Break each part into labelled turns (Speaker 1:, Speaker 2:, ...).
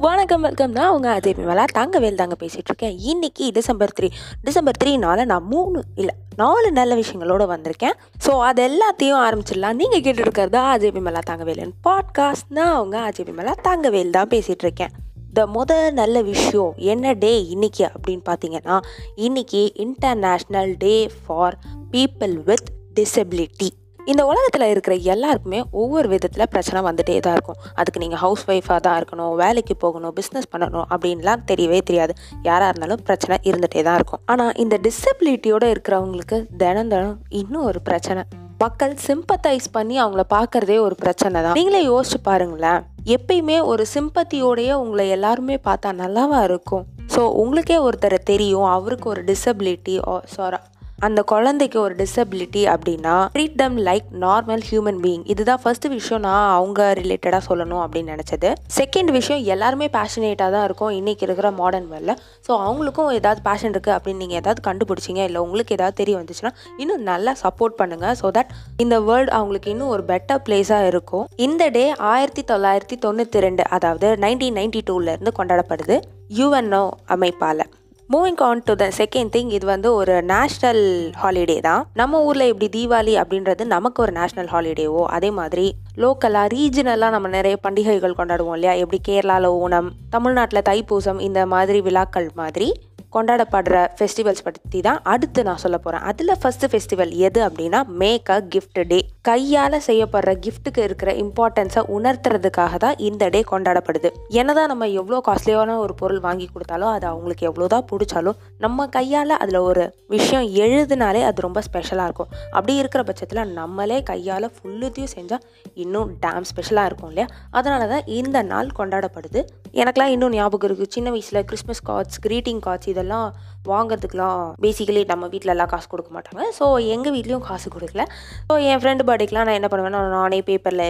Speaker 1: வணக்கம் வெல்கம் தான் அவங்க அஜய் மேலா தங்கவேல் தாங்க பேசிகிட்டு இருக்கேன் இன்றைக்கி டிசம்பர் த்ரீ டிசம்பர் த்ரீனால நான் மூணு இல்லை நாலு நல்ல விஷயங்களோட வந்திருக்கேன். ஸோ அது எல்லாத்தையும் ஆரம்பிச்சிடலாம். நீங்கள் கேட்டுருக்கிறது அஜய் மேலா தங்கவேலன் பாட்காஸ்ட் நான் அவங்க அஜய் மேலா தங்கவேல் தான் பேசிகிட்டு இருக்கேன் த முத நல்ல விஷயம் என்ன டே இன்னைக்கு அப்படின்னு பார்த்தீங்கன்னா இன்னைக்கு international day for people with disability இந்த உலகத்தில் இருக்கிற எல்லாருக்குமே ஒவ்வொரு விதத்தில் பிரச்சனை வந்துட்டே தான் இருக்கும். அதுக்கு நீங்கள் ஹவுஸ் ஒய்ஃபாக தான் இருக்கணும் வேலைக்கு போகணும் பிஸ்னஸ் பண்ணணும் அப்படின்லாம் தெரியவே தெரியாது. யாராக இருந்தாலும் பிரச்சனை இருந்துகிட்டே தான் இருக்கும். ஆனால் இந்த டிசபிலிட்டியோடு இருக்கிறவங்களுக்கு தினம் தினம் இன்னும் ஒரு பிரச்சனை. மக்கள் சிம்பத்தைஸ் பண்ணி அவங்கள பார்க்கறதே ஒரு பிரச்சனை தான். நீங்களே யோசிச்சு பாருங்களேன். எப்பயுமே ஒரு சிம்பத்தியோடையே உங்களை எல்லாருமே பார்த்தா நல்லாவா இருக்கும்? ஸோ உங்களுக்கே ஒருத்தரை தெரியும். அவருக்கு ஒரு டிசபிலிட்டி சாரி oh, அந்த குழந்தைக்கு ஒரு டிசபிலிட்டி அப்படின்னா treat them like normal human being இதுதான் ஃபர்ஸ்ட் விஷயம் நான் அவங்க ரிலேட்டடாக சொல்லணும் அப்படின்னு நினச்சது. செகண்ட் விஷயம் எல்லாருமே பேஷனேட்டாக தான் இருக்கும். இன்றைக்கி இருக்கிற மாடர்ன் வேர்ல்டில் ஸோ அவங்களுக்கும் ஏதாவது பேஷன் இருக்குது அப்படின்னு நீங்கள் ஏதாவது கண்டுபிடிச்சிங்க இல்லை உங்களுக்கு ஏதாவது தெரிய வந்துச்சுன்னா இன்னும் நல்லா சப்போர்ட் பண்ணுங்கள் ஸோ தட் இந்த வேர்ல்டு அவங்களுக்கு இன்னும் ஒரு பெட்டர் பிளேஸாக இருக்கும். இந்த டே ஆயிரத்தி தொள்ளாயிரத்தி தொண்ணூற்றி ரெண்டு அதாவது நைன்டீன் நைன்டி டூலேருந்து கொண்டாடப்படுது. யூஎன்ஓ அமைப்பால். Moving on to the second thing இது வந்து ஒரு நேஷ்னல் ஹாலிடே தான். நம்ம ஊரில் எப்படி தீபாவளி அப்படின்றது நமக்கு ஒரு நேஷ்னல் ஹாலிடேவோ அதே மாதிரி லோக்கலாக ரீஜனலாக நம்ம நிறைய பண்டிகைகள் கொண்டாடுவோம் இல்லையா? எப்படி கேரளாவில் ஓணம் தமிழ்நாட்டில் தைப்பூசம் இந்த மாதிரி விழாக்கள் மாதிரி கொண்டாடப்படுற ஃபெஸ்டிவல்ஸ் பற்றி தான் அடுத்து நான் சொல்ல போகிறேன் அதில் ஃபஸ்ட்டு ஃபெஸ்டிவல் எது அப்படின்னா மேக் அ கிஃப்ட் டே கையால் செய்யப்படுற கிஃப்ட்டுக்கு இருக்கிற இம்பார்ட்டன்ஸை உணர்த்துறதுக்காக தான் இந்த டே கொண்டாடப்படுது. என்னதான் நம்ம எவ்வளோ காஸ்ட்லியான ஒரு பொருள் வாங்கி கொடுத்தாலும் அது அவங்களுக்கு எவ்வளோதான் பிடிச்சாலும் நம்ம கையால் அதில் ஒரு விஷயம் எழுதுனாலே அது ரொம்ப ஸ்பெஷலாக இருக்கும். அப்படி இருக்கிற பட்சத்தில் நம்மளே கையால் ஃபுல்லுத்தையும் செஞ்சால் இன்னும் டேம் ஸ்பெஷலாக இருக்கும் இல்லையா? அதனால தான் இந்த நாள் கொண்டாடப்படுது. எனக்குலாம் இன்னும் ஞாபகம் இருக்குது சின்ன வயசில் கிறிஸ்மஸ் கார்ட்ஸ் க்ரீட்டிங் கார்ட்ஸ் இதெல்லாம் வாங்குறதுக்குலாம் பேசிக்கலி நம்ம வீட்டிலலாம் காசு கொடுக்க மாட்டாங்க. ஸோ எங்கள் வீட்லேயும் காசு கொடுக்கல. ஸோ என் ஃப்ரெண்டு பர்த்டேக்கெலாம் நான் என்ன பண்ணுவேன்னா நானே பேப்பரில்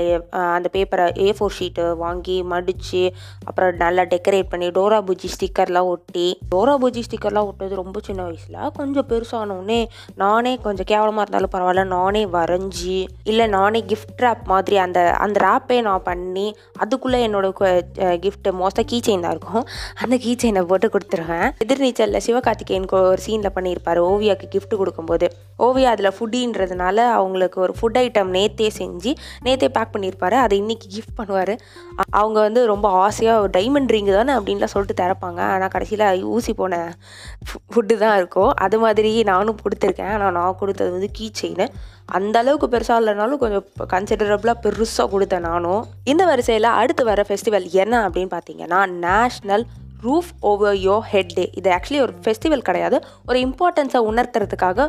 Speaker 1: அந்த பேப்பரை ஏ ஃபோர் ஷீட்டு வாங்கி மடித்து அப்புறம் நல்லா டெக்கரேட் பண்ணி டோரா பூஜி ஸ்டிக்கர்லாம் ஒட்டி டோரா பூஜி ஸ்டிக்கர்லாம் ஒட்டுறது ரொம்ப சின்ன வயசில். கொஞ்சம் பெருசானோடனே நானே கொஞ்சம் கேவலமாக இருந்தாலும் பரவாயில்ல நானே வரைஞ்சி இல்லை நானே கிஃப்ட் ரேப் மாதிரி அந்த அந்த ரேப்பே நான் பண்ணி அதுக்குள்ளே என்னோட கிஃப்ட்டு மோஸ்ட்டாக கீ செயின் தான் இருக்கும். அந்த கீ செயினை போட்டு கொடுத்துருவேன். எதிர்நீச்சலில் சிவகார்த்திகேயன் ஒரு சீனில் பண்ணியிருப்பார். ஓவியாவுக்கு கிஃப்ட் கொடுக்கும்போது. ஓவியா அதில் ஃபுட்டின்றதுனால அவங்களுக்கு ஒரு ஃபுட் ஐட்டம் நேத்தே செஞ்சு நேத்தே பேக் பண்ணியிருப்பாரு. அதை இன்னைக்கு கிஃப்ட் பண்ணுவார். அவங்க வந்து ரொம்ப ஆசையாக ஒரு டைமண்ட் ரிங்கு தானே? அப்படின்லாம் சொல்லிட்டு திறப்பாங்க. ஆனால் கடைசியில் ஊசி போன ஃபுட்டு தான் இருக்கும் அது மாதிரி நானும் கொடுத்துருக்கேன். ஆனால் நான் கொடுத்தது வந்து கீ செயின் அந்த அளவுக்கு பெருசாக இல்லைனாலும் கொஞ்சம் கன்சிடரபுளாக பெருசாக கொடுத்தேன் நானும். இந்த வரிசையில் அடுத்து வர ஃபெஸ்டிவல் என்ன அப்படின்னு பார்த்தீங்கன்னா national roof over your head day இது ஆக்சுவலி ஒரு ஃபெஸ்டிவல் கிடையாது. ஒரு இம்பார்ட்டன்ஸை உணர்த்துறதுக்காக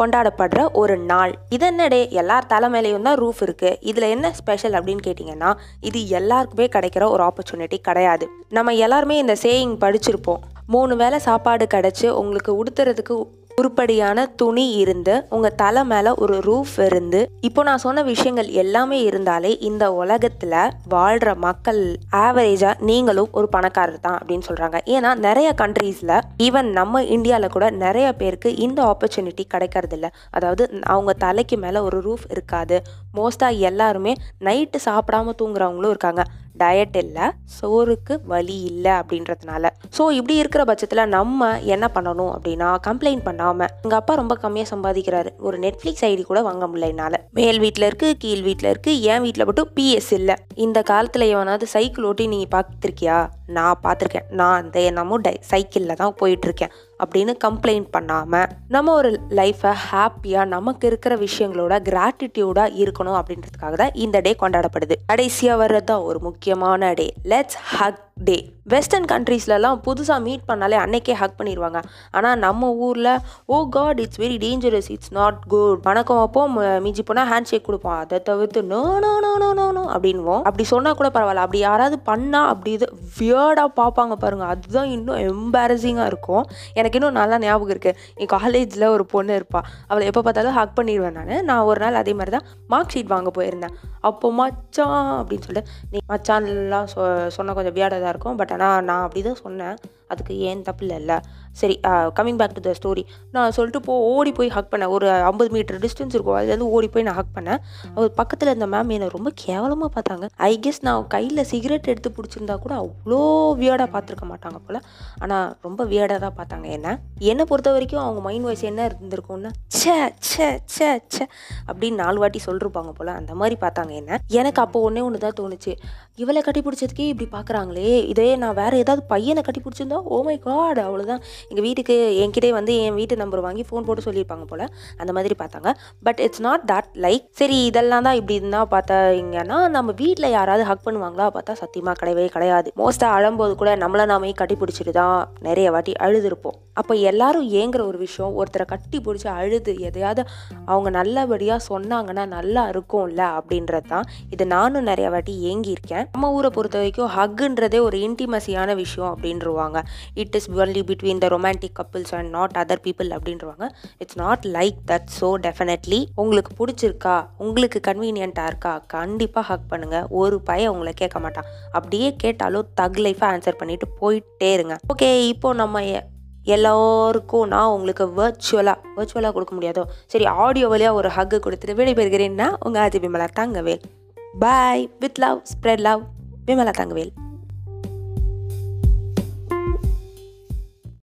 Speaker 1: கொண்டாடப்படுற ஒரு நாள். இது என்ன டே எல்லார் தலைமையிலையும் தான் ரூஃப் இருக்குது இதில் என்ன ஸ்பெஷல் அப்படின்னு கேட்டிங்கன்னா இது எல்லாருக்குமே கிடைக்கிற ஒரு ஆப்பர்ச்சுனிட்டி கிடையாது. நம்ம எல்லாருமே இந்த சேயிங் படிச்சிருப்போம். மூணு வேளை சாப்பாடு கிடச்சி உங்களுக்கு உடுத்துறதுக்கு உருப்படியான துணி இருந்து உங்கள் தலை மேலே ஒரு ரூஃப் இருந்து இப்போ நான் சொன்ன விஷயங்கள் எல்லாமே இருந்தாலே இந்த உலகத்தில் வாழ்கிற மக்கள் ஆவரேஜாக நீங்களும் ஒரு பணக்காரர் தான் அப்படின்னு சொல்கிறாங்க ஏன்னா நிறைய கண்ட்ரீஸில் ஈவன் நம்ம இந்தியாவில் கூட நிறைய பேருக்கு இந்த ஆப்பர்ச்சுனிட்டி கிடைக்கிறது இல்லை அதாவது அவங்க தலைக்கு மேலே ஒரு ரூஃப் இருக்காது. மோஸ்ட்டாக எல்லாருமே நைட்டு சாப்பிடாம தூங்குறவங்களும் இருக்காங்க. டயட் இல்லை சோறுக்கு வலி இல்லை அப்படின்றதுனால. ஸோ இப்படி இருக்கிற பட்சத்தில் நம்ம என்ன பண்ணணும் அப்படின்னா கம்ப்ளைண்ட் பண்ணாமல் எங்கள் அப்பா ரொம்ப கம்மியாக சம்பாதிக்கிறாரு. ஒரு நெட்ஃப்ளிக்ஸ் ஐடி கூட வாங்க முடியல என்னால். மேல் வீட்டில் இருக்குது கீழ் வீட்டில் இருக்குது என் வீட்டில் மட்டும் பிஎஸ் இல்லை. இந்த காலத்தில் எவனாவது சைக்கிள் ஓட்டி நீங்கள் பார்த்துருக்கியா நான் பார்த்துருக்கேன் நான் அந்த என்னமோ டை சைக்கிளில் தான் போயிட்டுருக்கேன் அப்படின்னு கம்ப்ளைண்ட் பண்ணாமல் நம்ம ஒரு லைஃப்பை ஹாப்பியாக நமக்கு இருக்கிற விஷயங்களோட கிராட்டிடியூடாக இருக்கணும் அப்படின்றதுக்காக தான் இந்த டே கொண்டாடப்படுது. கடைசியாக வர்றது தான் ஒரு முக்கியமான day let's hug day western கண்ட்ரீஸ்லலாம் புதுசாக மீட் பண்ணாலே அன்னைக்கே ஹக் பண்ணிடுவாங்க ஆனால் நம்ம ஊரில் ஓ God it's very dangerous it's not good வணக்கம் அப்போ மிஞ்சி போனால் ஹேண்ட் ஷேக் கொடுப்போம். அதை தவிர்த்து no no no no no no அப்படின்வோம் அப்படி சொன்னால் கூட பரவாயில்ல. அப்படி யாராவது பண்ணால் அப்படி இது வியர்டாக பார்ப்பாங்க பாருங்கள் அதுதான் இன்னும் எம்பாரசிங்காக இருக்கும். எனக்கு இன்னும் நல்லா ஞாபகம் இருக்குது என் காலேஜில் ஒரு பொண்ணு இருப்பாள் அவளை எப்போ பார்த்தாலும் ஹக் பண்ணிடுவேன் நான். நான் ஒரு நாள் அதே மாதிரி தான் மார்க் ஷீட் வாங்க போயிருந்தேன். அப்போ மச்சான் அப்படின்னு சொல்லிட்டு நீ மச்சான்லாம் சொ சொன்ன கொஞ்சம் வியாடாக தான் இருக்கும். பட் ஆனால் நான் அப்படி தான் சொன்னேன். அதுக்கு ஏன் தப்பு இல்லைல்ல? சரி coming back to the story நான் சொல்லிட்டு போ ஓடி போய் ஹக் பண்ணேன். ஒரு ஐம்பது மீட்டர் டிஸ்டன்ஸ் இருக்கும். அதுலேருந்து ஓடி போய் நான் ஹக் பண்ணேன். அவர் பக்கத்தில் இருந்த மேம் என்னை ரொம்ப கேவலமாக பார்த்தாங்க. ஐ கெஸ் நான் கையில் சிகரெட் எடுத்து பிடிச்சிருந்தா கூட அவ்வளோ வியர்டாக பார்த்துருக்க மாட்டாங்க போல். ஆனால் ரொம்ப வியர்டாக தான் பார்த்தாங்க. என்ன? என்னை பொறுத்த வரைக்கும் அவங்க மைண்ட் வாய்ஸ் என்ன இருந்திருக்கும்னா ச்சே சே சே சே அப்படின்னு நாலு வாட்டி சொல்லிருப்பாங்க போல். அந்த மாதிரி பார்த்தாங்க. என்ன? எனக்கு அப்போ ஒன்றே ஒன்று தான் தோணுச்சு. இவளை கட்டி பிடிச்சதுக்கே இப்படி பார்க்குறாங்களே. இதே நான் வேறு ஏதாவது பையனை கட்டி பிடிச்சிருந்தா ஓ oh மை காட் அவ்வளோதான் எங்கள் வீட்டுக்கு என்கிட்டே வந்து என் வீட்டு நம்பர் வாங்கி ஃபோன் போட்டு சொல்லியிருப்பாங்க போல். அந்த மாதிரி பார்த்தாங்க. But it's not that like சரி இதெல்லாம் தான் இப்படி இருந்தால் பார்த்தாங்கன்னா நம்ம வீட்டில் யாராவது ஹக் பண்ணுவாங்களா பார்த்தா சத்தியமாக கிடையவே கிடையாது. மோஸ்ட்டாக அழும்போது கூட நம்மளை நாமே கட்டி பிடிச்சிட்டு தான் நிறைய வாட்டி அழுதுருப்போம். அப்போ எல்லாரும் ஏங்குற ஒரு விஷயம் ஒருத்தரை கட்டி பிடிச்சி அழுது எதையாவது அவங்க நல்லபடியாக சொன்னாங்கன்னா நல்லா இருக்கும்ல அப்படின்றது தான். இது நானும் நிறைய வாட்டி ஏங்கியிருக்கேன். நம்ம ஊரை பொறுத்த வரைக்கும் ஹக்குன்றதே ஒரு இன்டிமசியான விஷயம் அப்படின்றவாங்க. It is only between the romantic couples and not other people அப்படின்றவாங்க it's not like that so definitely உங்களுக்கு பிடிச்சிருக்கா உங்களுக்கு கன்வீனியண்ட்டாக இருக்கா கண்டிப்பாக ஹக் பண்ணுங்கள் ஒரு பையன் உங்களை கேட்க மாட்டான். அப்படியே கேட்டாலும் தக் லைஃபாக ஆன்சர் பண்ணிட்டு போயிட்டே இருங்க. ஓகே இப்போ நம்ம எல்லோருக்கும் நான் உங்களுக்கு வர்ச்சுவலாக வர்ச்சுவலாக கொடுக்க முடியாதோ? சரி ஆடியோ வழியாக ஒரு ஹக்கு கொடுத்துட்டு விடைபெறுகிறேன்னா உங்கள் Aadhi Vimala Thangavel. Bye with love spread love Vimala Thangavel.